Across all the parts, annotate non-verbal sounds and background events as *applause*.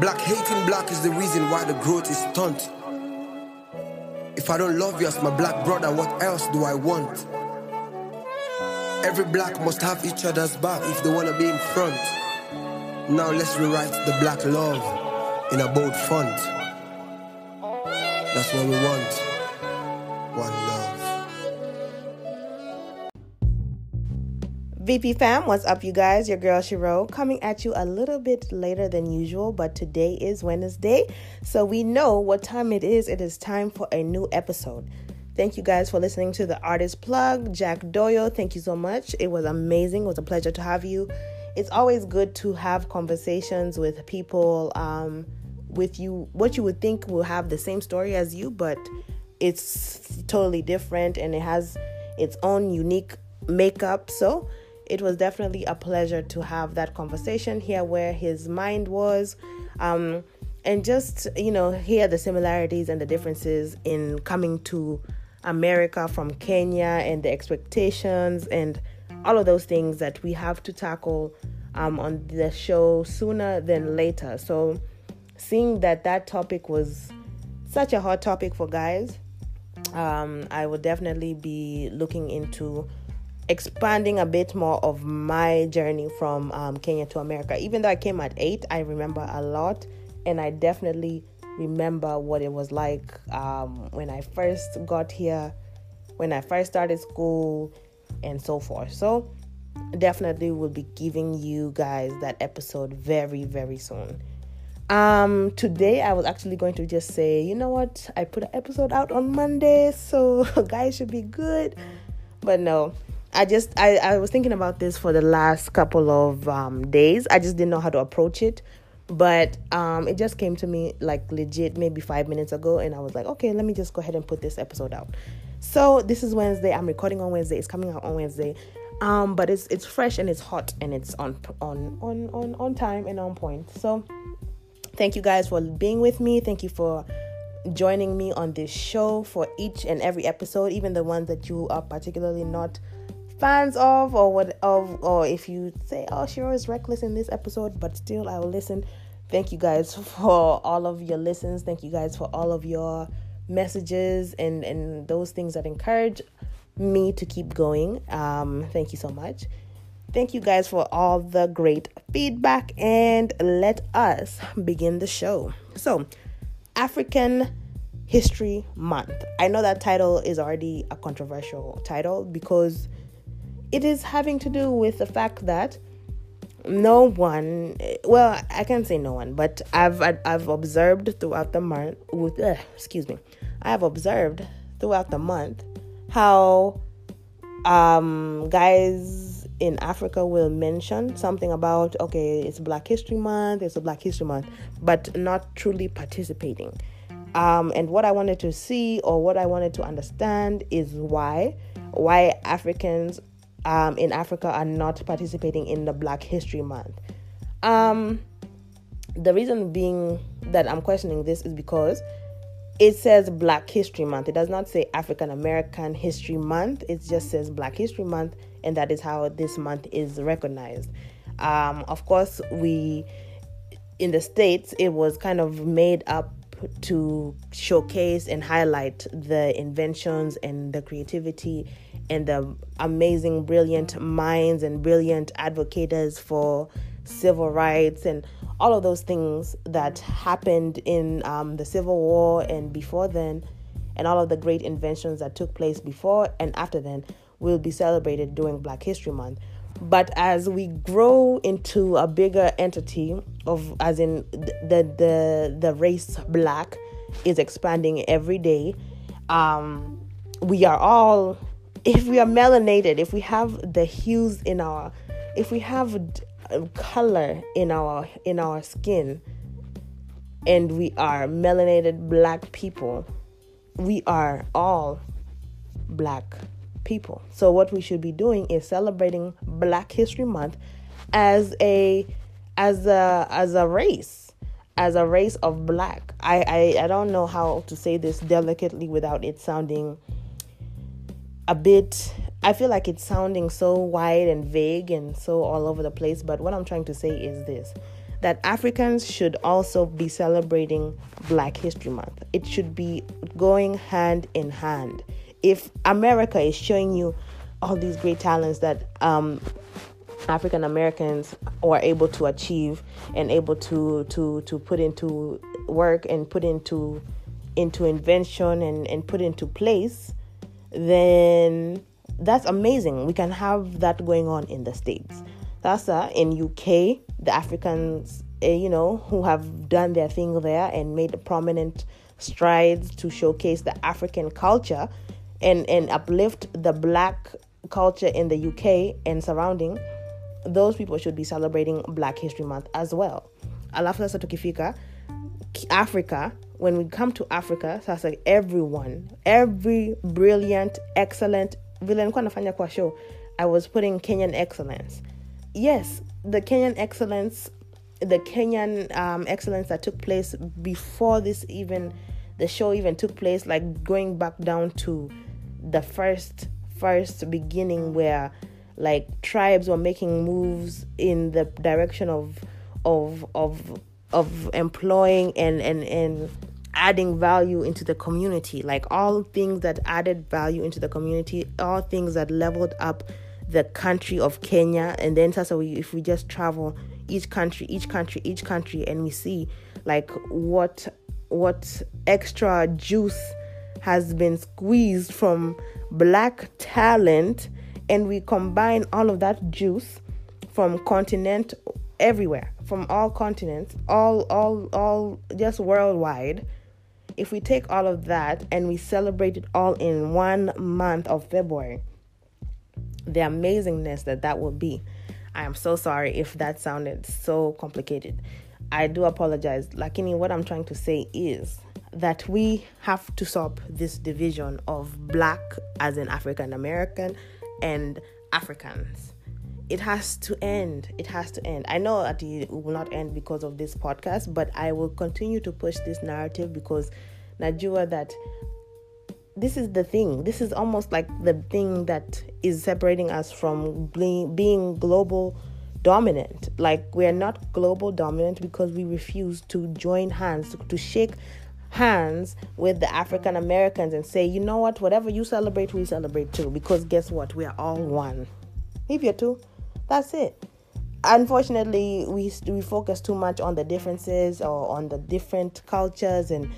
Black hating black is the reason why the growth is stunt. If I don't love you as my black brother, what else do I want? Every black must have each other's back if they wanna be in front. Now let's rewrite the black love in a bold font. That's what we want. VP fam, what's up, you guys? Your girl Shiro coming at you a little bit later than usual, but today is Wednesday, so we know what time it is. It is time for a new episode. Thank you guys for listening to the artist plug, Jack Doyle. Thank you so much. It was amazing. It was a pleasure to have you. It's always good to have conversations with people um, with you, what you would think will have the same story as you, but it's totally different and it has its own unique makeup. So, it was definitely a pleasure to have that conversation, hear where his mind was, um, and just, you know, hear the similarities and the differences in coming to America from Kenya and the expectations and all of those things that we have to tackle um, on the show sooner than later. So, seeing that that topic was such a hot topic for guys, um, I would definitely be looking into expanding a bit more of my journey from um, Kenya to America. Even though I came at eight, I remember a lot, and I definitely remember what it was like um, when I first got here, when I first started school, and so forth. So, definitely will be giving you guys that episode very, very soon. Um, today I was actually going to just say, you know what, I put an episode out on Monday, so *laughs* guys should be good. But no, I just I, I was thinking about this for the last couple of um, days. I just didn't know how to approach it. But um, it just came to me like legit maybe five minutes ago, and I was like, okay, let me just go ahead and put this episode out. So this is Wednesday. I'm recording on Wednesday. It's coming out on Wednesday. Um, but it's it's fresh and it's hot and it's on on on on on time and on point. So thank you guys for being with me. Thank you for joining me on this show for each and every episode, even the ones that you are particularly not fans of or what of or if you say oh she was reckless in this episode but still I will listen. Thank you guys *laughs* for all of your listens. Thank you guys for all of your messages and and those things that encourage me to keep going. Um thank you so much. Thank you guys for all the great feedback and let us begin the show. So African History Month. I know that title is already a controversial title because it is having to do with the fact that no one well i can't say no one but i've i've observed throughout the month with uh, excuse me i have observed throughout the month how um guys in africa will mention something about okay it's black history month it's a black history month but not truly participating. Um and what i wanted to see or what i wanted to understand is why why africans um, in Africa are not participating in the Black History Month. Um, the reason being that I'm questioning this is because it says Black History Month. It does not say African American History Month. It just says Black History Month, and that is how this month is recognized. Um, of course, we in the states it was kind of made up to showcase and highlight the inventions and the creativity and the amazing, brilliant minds and brilliant advocates for civil rights and all of those things that happened in um, the Civil War and before then, and all of the great inventions that took place before and after then will be celebrated during Black History Month. But as we grow into a bigger entity of, as in the the the race black is expanding every day, um, we are all if we are melanated, if we have the hues in our, if we have uh, color in our in our skin, and we are melanated black people, we are all black people. So what we should be doing is celebrating Black History Month as a as a as a race as a race of black. I, I, I don't know how to say this delicately without it sounding a bit I feel like it's sounding so wide and vague and so all over the place, but what I'm trying to say is this that Africans should also be celebrating Black History Month. It should be going hand in hand. If America is showing you all these great talents that um, African Americans were able to achieve and able to to to put into work and put into into invention and, and put into place, then that's amazing. We can have that going on in the States. That's uh, in UK, the Africans, uh, you know, who have done their thing there and made prominent strides to showcase the African culture and, and uplift the black culture in the UK and surrounding, those people should be celebrating Black History Month as well. Alafu sasa Africa, when we come to Africa, sasa everyone, every brilliant, excellent, show, I was putting Kenyan excellence. Yes, the Kenyan excellence, the Kenyan um, excellence that took place before this even, the show even took place, like going back down to the first first beginning where like tribes were making moves in the direction of of of of employing and and and adding value into the community. Like all things that added value into the community all things that leveled up the country of Kenya. And then so we, if we just travel each country each country each country and we see like what what extra juice has been squeezed from black talent and we combine all of that juice from continent everywhere from all continents all all all just worldwide if we take all of that and we celebrate it all in one month of february the amazingness that that will be. I am so sorry if that sounded so complicated. I do apologize. Lakini what i'm trying to say is that we have to stop this division of black as in African American and Africans. It has to end. It has to end. I know that it will not end because of this podcast, but I will continue to push this narrative because Najua that this is the thing. This is almost like the thing that is separating us from being global dominant. Like we are not global dominant because we refuse to join hands to shake hands with the African Americans and say, you know what, whatever you celebrate, we celebrate too. Because guess what? We are all one. If you're two, that's it. Unfortunately, we we focus too much on the differences or on the different cultures and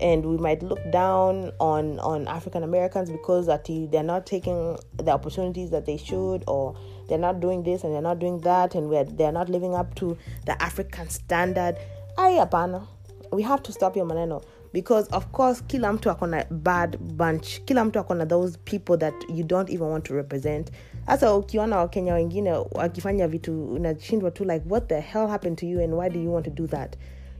and we might look down on on African Americans because that they're not taking the opportunities that they should or they're not doing this and they're not doing that and we're, they're not living up to the African standard. Ay, hapana. We have to stop your maneno because of course kila mtu akona bad bunch. Kila mtu akona those people that you don't even want to represent. Hasa ukiona wakenya wengine wakifanya vitu unashindwa tu like what the hell happened to you and why do you want to do that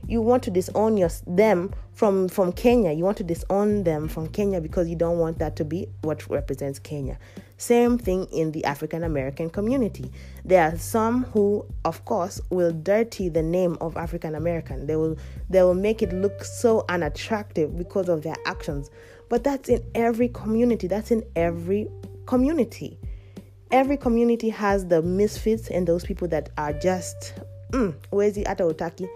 you want to disown your, them from from Kenya. You want to disown them from Kenya because you don't want that to be what represents Kenya. Same thing in the African American community. There are some who, of course, will dirty the name of African American. They will they will make it look so unattractive because of their actions. But that's in every community. That's in every community. Every community has the misfits and those people that are just mm, where's the ata otaki?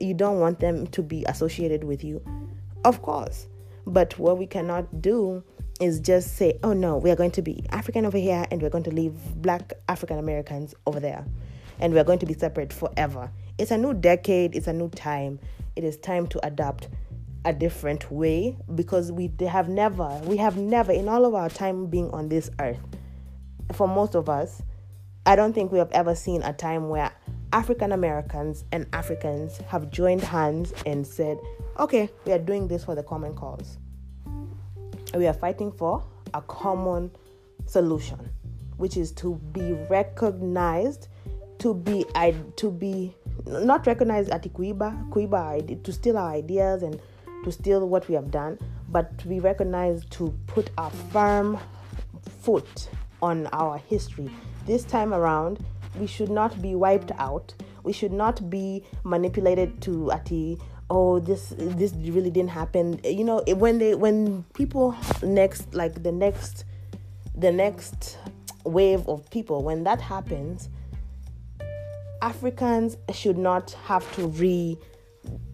You don't want them to be associated with you. Of course. But what we cannot do is just say, oh no, we are going to be African over here and we're going to leave black African Americans over there. And we're going to be separate forever. It's a new decade, it's a new time. It is time to adapt a different way because we have never, we have never, in all of our time being on this earth, for most of us, I don't think we have ever seen a time where African Americans and Africans have joined hands and said, okay, we are doing this for the common cause we are fighting for a common solution, which is to be recognized, to be to be not recognized at Kuiba, Kuiba to steal our ideas and to steal what we have done, but to be recognized to put a firm foot on our history. This time around, we should not be wiped out. We should not be manipulated to ati oh this this really didn't happen you know when they when people next like the next the next wave of people when that happens Africans should not have to re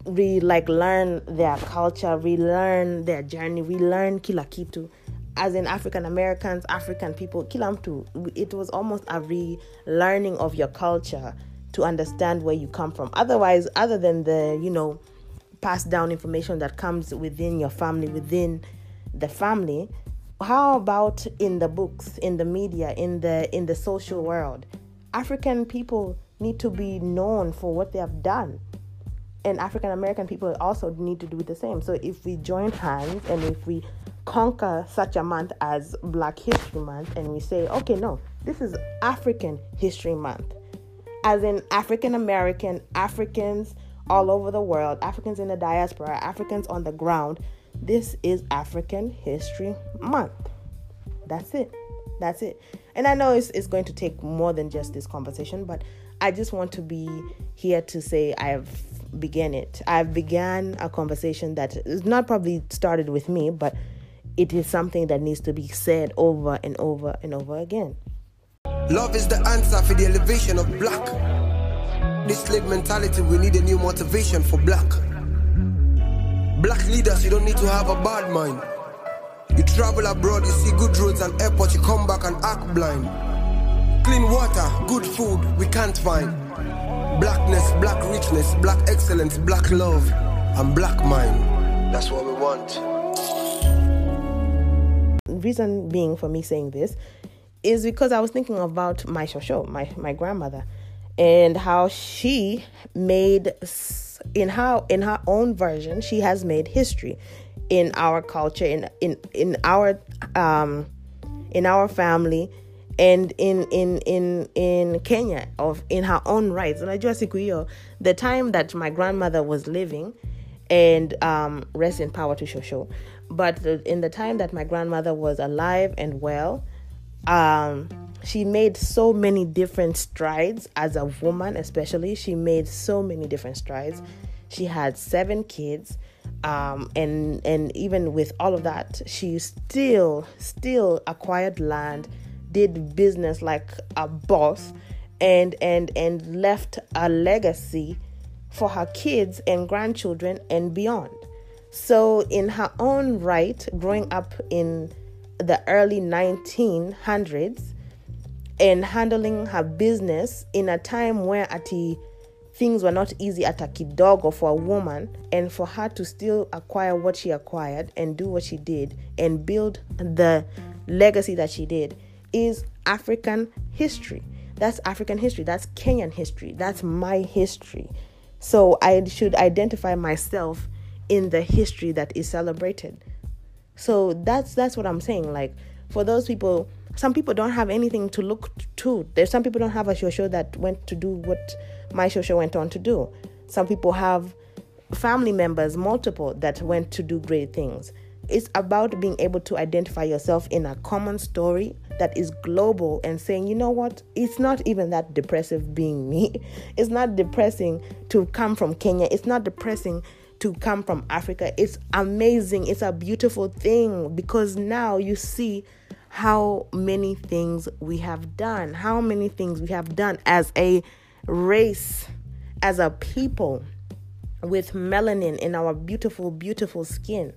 re like learn their culture, relearn their journey, relearn kila kitu. As in African Americans, African people, kila mtu, it was almost a relearning of your culture to understand where you come from. Otherwise, other than the, you know, passed down information that comes within your family, within the family, how about in the books, in the media, in the in the social world? African people need to be known for what they have done. And African American people also need to do the same. So if we join hands and if we conquer such a month as Black History Month and we say, okay, no, this is African History Month, as in African American, Africans all over the world, Africans in the diaspora, Africans on the ground, this is African History Month. That's it. That's it. And I know it's, it's going to take more than just this conversation, but I just want to be here to say I've began it. I've began a conversation that is not probably started with me, but it is something that needs to be said over and over and over again. Love is the answer for the elevation of black. This slave mentality, we need a new motivation for black. Black leaders, you don't need to have a bad mind. You travel abroad, you see good roads and airports, you come back and act blind. Clean water, good food, we can't find. Blackness, black richness, black excellence, black love, and black mind. That's what we want. Reason being for me saying this is because I was thinking about my shosho, my my grandmother, and how she made in how in her own version she has made history in our culture in in in our um in our family and in in in in Kenya of in her own rights. Unajua siku hiyo the time that my grandmother was living and um rest in power to Shosho. But in the time that my grandmother was alive and well, um she made so many different strides as a woman especially. She made so many different strides. She had seven kids um, and and even with all of that she still still acquired land did business like a boss and and and left a legacy for her kids and grandchildren and beyond so in her own right growing up in the early 1900s and handling her business in a time where ati things were not easy at a kidogo for a woman and for her to still acquire what she acquired and do what she did and build the legacy that she did is African history. That's African history. That's Kenyan history. That's my history. So I should identify myself in the history that is celebrated. So that's that's what I'm saying. Like for those people, some people don't have anything to look to. There's some people don't have a show show that went to do what my show show went on to do. Some people have family members, multiple, that went to do great things. It's about being able to identify yourself in a common story that is global and saying, you know what, it's not even that depressive being me. *laughs* It's not depressing to come from Kenya. It's not depressing to come from Africa. It's amazing. It's a beautiful thing because now you see how many things we have done, how many things we have done as a race, as a people with melanin in our beautiful, beautiful skin.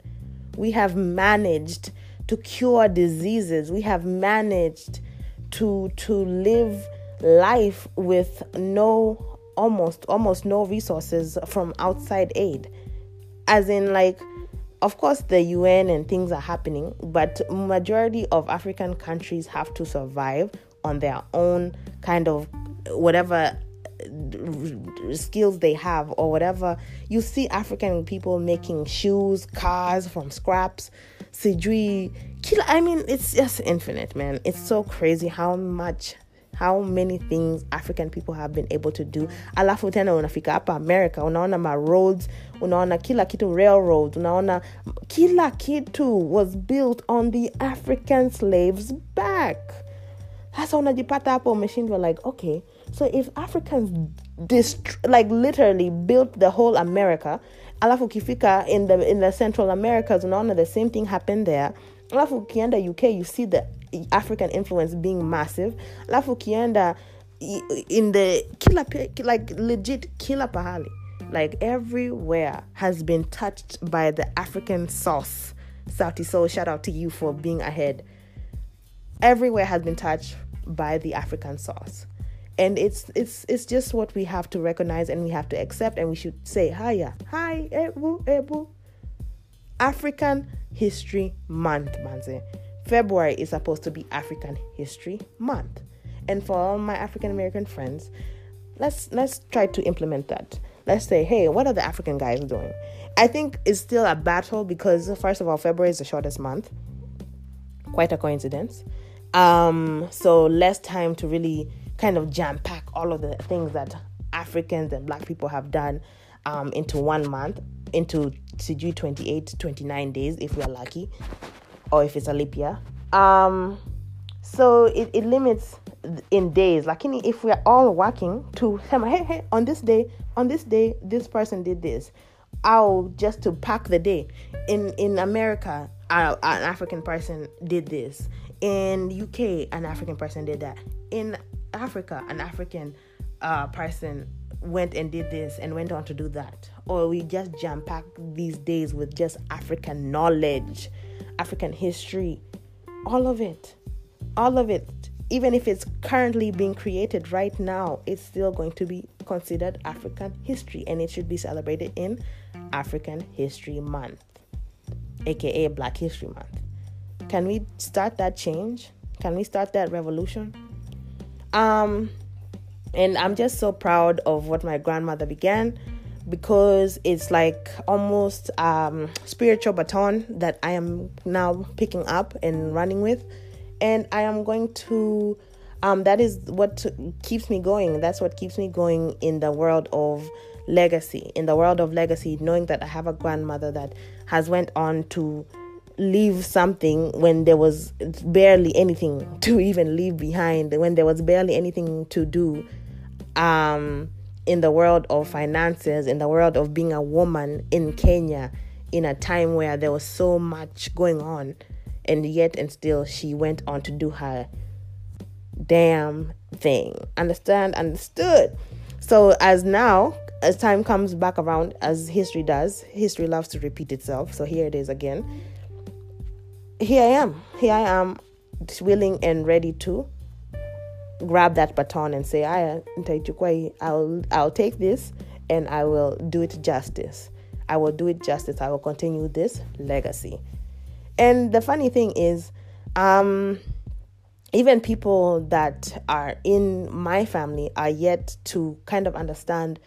We have managed to cure diseases. We have managed to to live life with no almost almost no resources from outside aid. As in like of course the UN and things are happening, but majority of African countries have to survive on their own kind of whatever skills they have or whatever. You see African people making shoes, cars from scraps. Sijui, I mean, it's just infinite, man. It's so crazy how much how many things African people have been able to do. Alafu tena unafika hapa America, unaona ma roads, unaona kila kitu railroads, unaona kila kitu was built on the African slaves back. Sasa unajipata hapo umeshindwa like, okay, so if Africans dist- like literally built the whole America, alafu ukifika in the in the Central Americas unaona the same thing happened there. Alafu ukienda UK you see the African influence being massive. Alafu ukienda in the kila like legit kila pahali like everywhere has been touched by the african sauce Sauti Sol, shout out to you for being ahead. Everywhere has been touched by the African sauce. And it's it's it's just what we have to recognize and we have to accept and we should say hiya. Hi, Ebu, Ebu. African History Month, manze. February is supposed to be African History Month. And for all my African American friends, let's let's try to implement that. Let's say, hey, what are the African guys doing? I think it's still a battle because first of all, February is the shortest month. Quite a coincidence. Um, so less time to really kind of jam pack all of the things that Africans and black people have done um, into one month, into CG 28, 29 days if we're lucky, or if it's a leap year. Um, so it, it limits in days. Like if we're all working to hey, hey, on this day, on this day, this person did this. I'll just to pack the day. In in America, uh, an African person did this. In UK, an African person did that. In Africa, an African uh, person went and did this and went on to do that. Or we just jam pack these days with just African knowledge, African history, all of it all of it, even if it's currently being created right now, it's still going to be considered African history and it should be celebrated in African History Month, aka Black History Month. Can we start that change? Can we start that revolution? Um, and I'm just so proud of what my grandmother began because it's like almost um spiritual baton that I am now picking up and running with and I am going to um, that is what keeps me going. That's what keeps me going in the world of legacy. In the world of legacy, knowing that I have a grandmother that has went on to leave something when there was barely anything to even leave behind, when there was barely anything to do um, in the world of finances, in the world of being a woman in Kenya, in a time where there was so much going on and yet and still she went on to do her damn thing. Understand? Understood. So as now, as time comes back around, as history does, history loves to repeat itself. So here it is again. Here I am. Here I am, willing and ready to grab that baton and say, I I'll I'll take this and I will do it justice. I will do it justice. I will continue this legacy. And the funny thing is, um, even people that are in my family are yet to kind of understand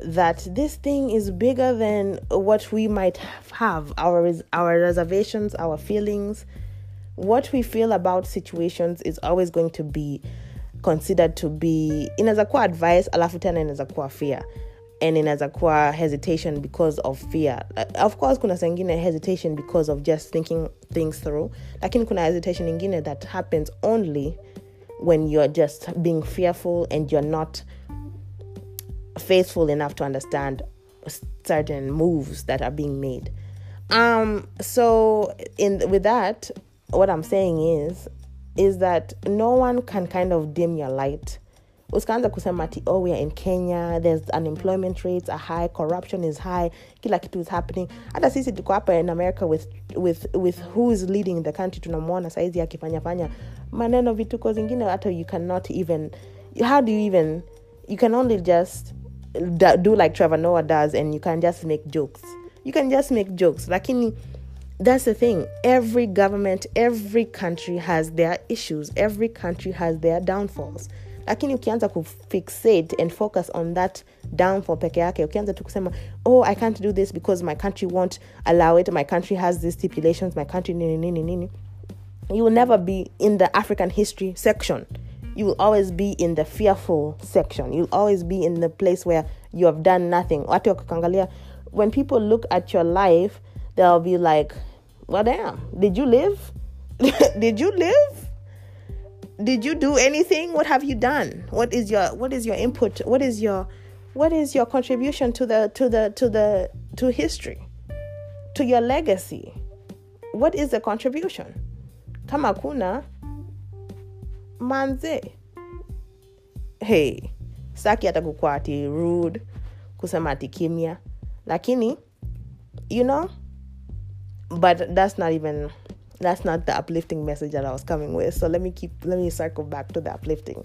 that this thing is bigger than what we might have our our reservations our feelings what we feel about situations is always going to be considered to be inaweza kuwa advice alafu tena inaweza kuwa fear. And inaweza hesitation because of fear. Uh, of course kuna sengine hesitation because of just thinking things through. Lakini kuna hesitation ingine that happens only when you're just being fearful and you're not faithful enough to understand certain moves that are being made. Um so in with that what i'm saying is is that no one can kind of dim your light. Usikaanza kusema ati oh we are in kenya there's unemployment rates are high corruption is high kila kitu is happening. Hata sisi tuko hapa in america with, with, with who is leading the country tunamwona saizi akifanyafanya maneno vituko zingine hata you cannot even how do you even you can only just do like trevor noah does and you can just make jokes. You can just make jokes lakini that's the thing. Every government every country has their issues. Every country has their downfalls. Lakini ukianza kufixate and focus on that downfall peke yake ukianza tu kusema oh i can't do this because my country won't allow it. My country has these stipulations. My country nini nini nini. You will never be in the african history section. You will always be in the fearful section. You'll always be in the place where you have done nothing. When people look at your life they'll be like well damn did you live? *laughs* Did you live? Did you do anything? What have you done? What is your what is your input? What is your what is your contribution to the to the to the to history? To your legacy? What is the contribution? Kama kuna manze. Hey saki hata kukuwa ati rude kusema ati lakini you know but that's not even that's not the uplifting message that I was coming with. So let me keep let me circle back to the uplifting.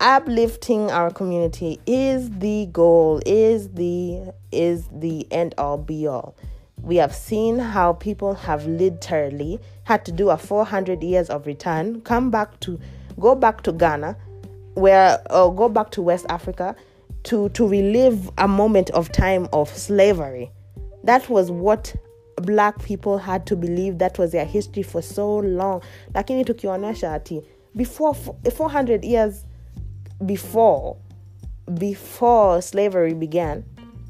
Uplifting our community is the goal, is the is the end all be all. We have seen how people have literally had to do a 400 years of return, come back to go back to Ghana, where or go back to West Africa to to relive a moment of time of slavery. That was what black people had to believe that was their history for so long. Lakini tukionyesha ati before 400 years before before slavery began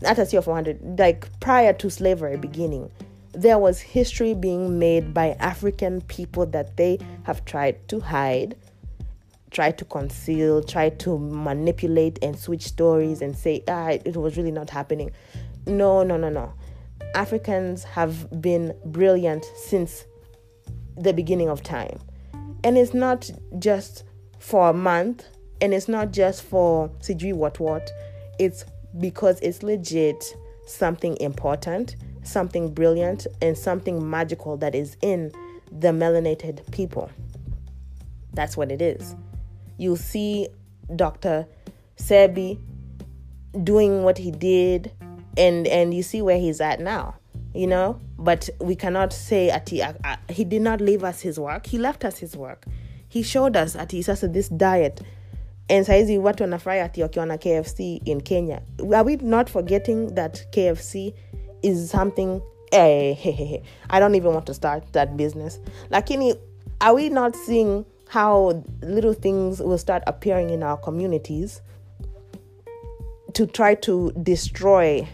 hata sio 400 like prior to slavery beginning there was history being made by african people that they have tried to hide tried to conceal tried to manipulate and switch stories and say ah it was really not happening. No no no no Africans have been brilliant since the beginning of time. And it's not just for a month and it's not just for sijui what what. It's because it's legit something important, something brilliant, and something magical that is in the melanated people. That's what it is. You'll see Dr. Sebi doing what he did and and you see where he's at now you know? But we cannot say at he, uh, uh, he did not leave us his work. He left us his work. He showed us ati sasa this diet. And saizi watu wanafurahi ati wakiona kfc in kenya. Are we not forgetting that kfc is something eh, hey, hey, hey. i don't even want to start that business. Lakini are we not seeing how little things will start appearing in our communities to try to destroy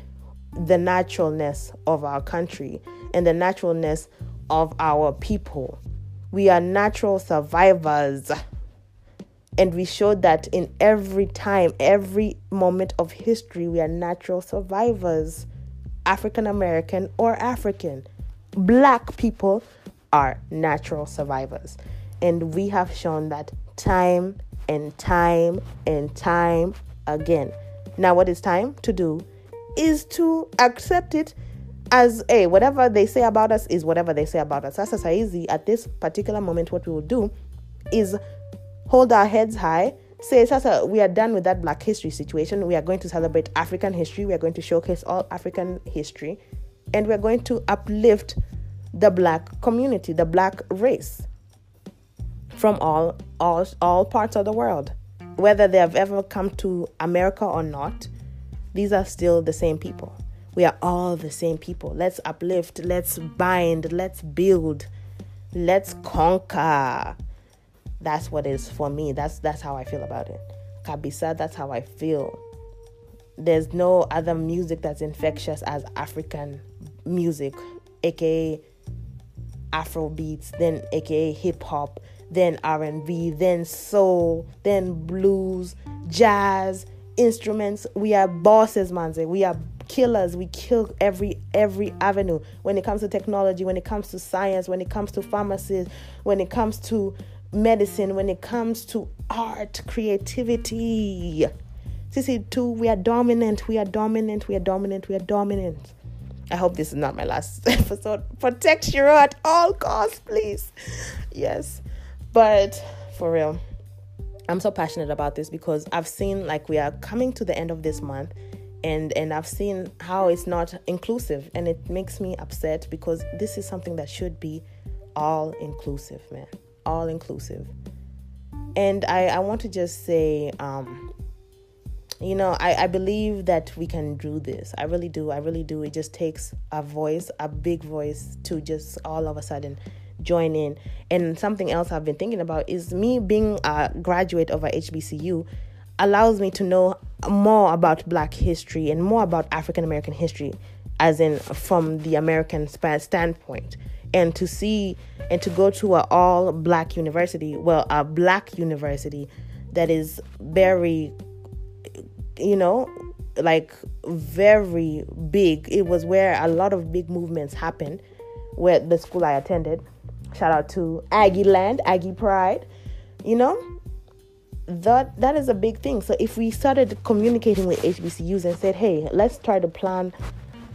the naturalness of our country and the naturalness of our people. We are natural survivors. And we showed that in every time, every moment of history, we are natural survivors. African American or African. Black people are natural survivors. And we have shown that time and time and time again. Now, what is time to do is to accept it as a hey, whatever they say about us is whatever they say about us. Sasa saizi at this particular moment, what we will do is hold our heads high. Say, Sasa, we are done with that Black History situation. We are going to celebrate African history. We are going to showcase all African history, and we are going to uplift the Black community, the Black race, from all all all parts of the world, whether they have ever come to America or not these are still the same people. We are all the same people. Let's uplift, let's bind, let's build, let's conquer. That's what is for me. That's that's how I feel about it. Kabisa, that's how I feel. There's no other music that's infectious as African music, aka Afro beats, then aka hip hop, then R&B, then soul, then blues, jazz, instruments. We are bosses, manze. We are killers. We kill every every avenue. When it comes to technology, when it comes to science, when it comes to pharmacies, when it comes to medicine, when it comes to art, creativity. CC two, we are dominant. We are dominant. We are dominant. We are dominant. I hope this is not my last *laughs* episode. Protect Shiro at all costs, please. Yes, but for real. I'm so passionate about this because I've seen like we are coming to the end of this month and and I've seen how it's not inclusive and it makes me upset because this is something that should be all inclusive, man. All inclusive. And I, I want to just say, um, you know, I, I believe that we can do this. I really do. I really do. It just takes a voice, a big voice, to just all of a sudden join in. And something else I've been thinking about is me being a graduate of a HBCU allows me to know more about black history and more about African American history as in from the American standpoint and to see and to go to a all black university well a black university that is very you know like very big it was where a lot of big movements happened where the school I attended Shout out to Aggie Land, Aggie Pride. You know, that that is a big thing. So if we started communicating with HBCUs and said, "Hey, let's try to plan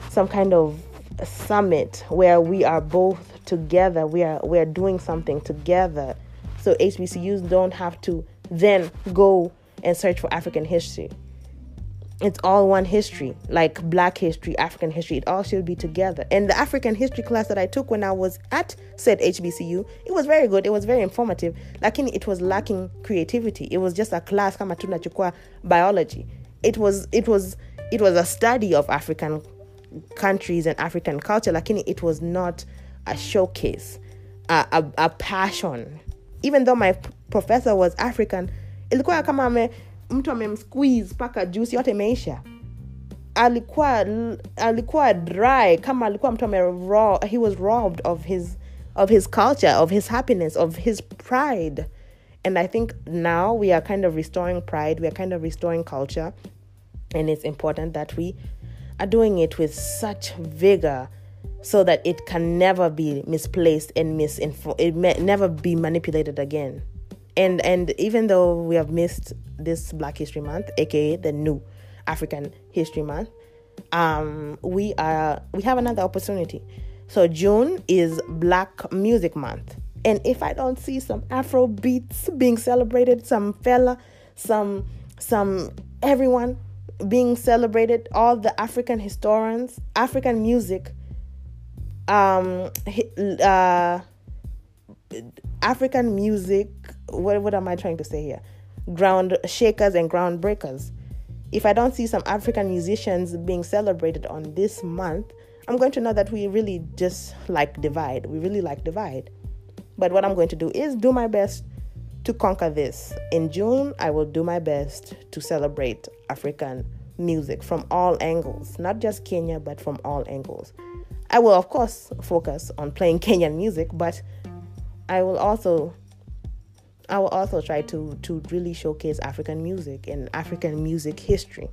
some kind of summit where we are both together, we are we are doing something together." So HBCUs don't have to then go and search for African history it's all one history like black history african history it all should be together. And the african history class that i took when i was at said hbcu it was very good it was very informative lakini it was lacking creativity. It was just a class kama tunachukua biology. It was it was it was a study of african countries and african culture lakini it was not a showcase a, a, a passion. Even though my professor was african ilikuwa kama ame mtu amemsqueeze mpaka juice yote imeisha. Alikuwa alikuwa dry kama alikuwa mtu he was robbed of his of his culture of his happiness of his pride. And i think now we are kind of restoring pride we are kind of restoring culture. And it's important that we are doing it with such vigor so that it can never be misplaced and misinfo it may never be manipulated again and and even though we have missed this Black History Month, aka the new African History Month, um, we are we have another opportunity. So June is Black Music Month, and if I don't see some Afro beats being celebrated, some Fela, some some everyone being celebrated, all the African historians, African music, um, uh, African music. What what am I trying to say here? ground shakers and ground breakers. If I don't see some African musicians being celebrated on this month, I'm going to know that we really just like divide. We really like divide. But what I'm going to do is do my best to conquer this. In June, I will do my best to celebrate African music from all angles, not just Kenya, but from all angles. I will, of course, focus on playing *laughs* Kenyan music, but I will also I will also try to to really showcase African music and African music history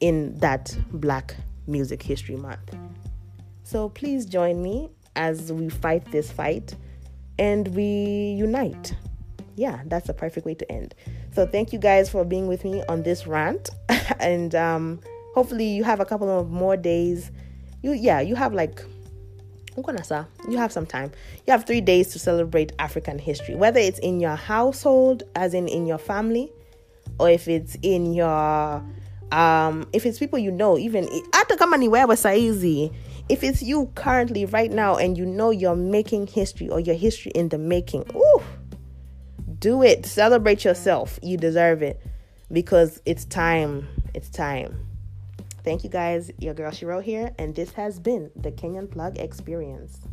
in that Black Music History Month. So please join me as we fight this fight and we unite. Yeah, that's a perfect way to end. So thank you guys for being with me on this rant, *laughs* and um, hopefully you have a couple of more days. You yeah, you have like you have some time. You have three days to celebrate African history, whether it's in your household, as in in your family, or if it's in your um if it's people you know even hata kama ni wewe saizi if it's you currently right now and you know you're making history or your history in the making ooh do it. Celebrate yourself. You deserve it because it's time. It's time Thank you guys. Your girl Shiro here, and this has been the Kenyan Plug Experience.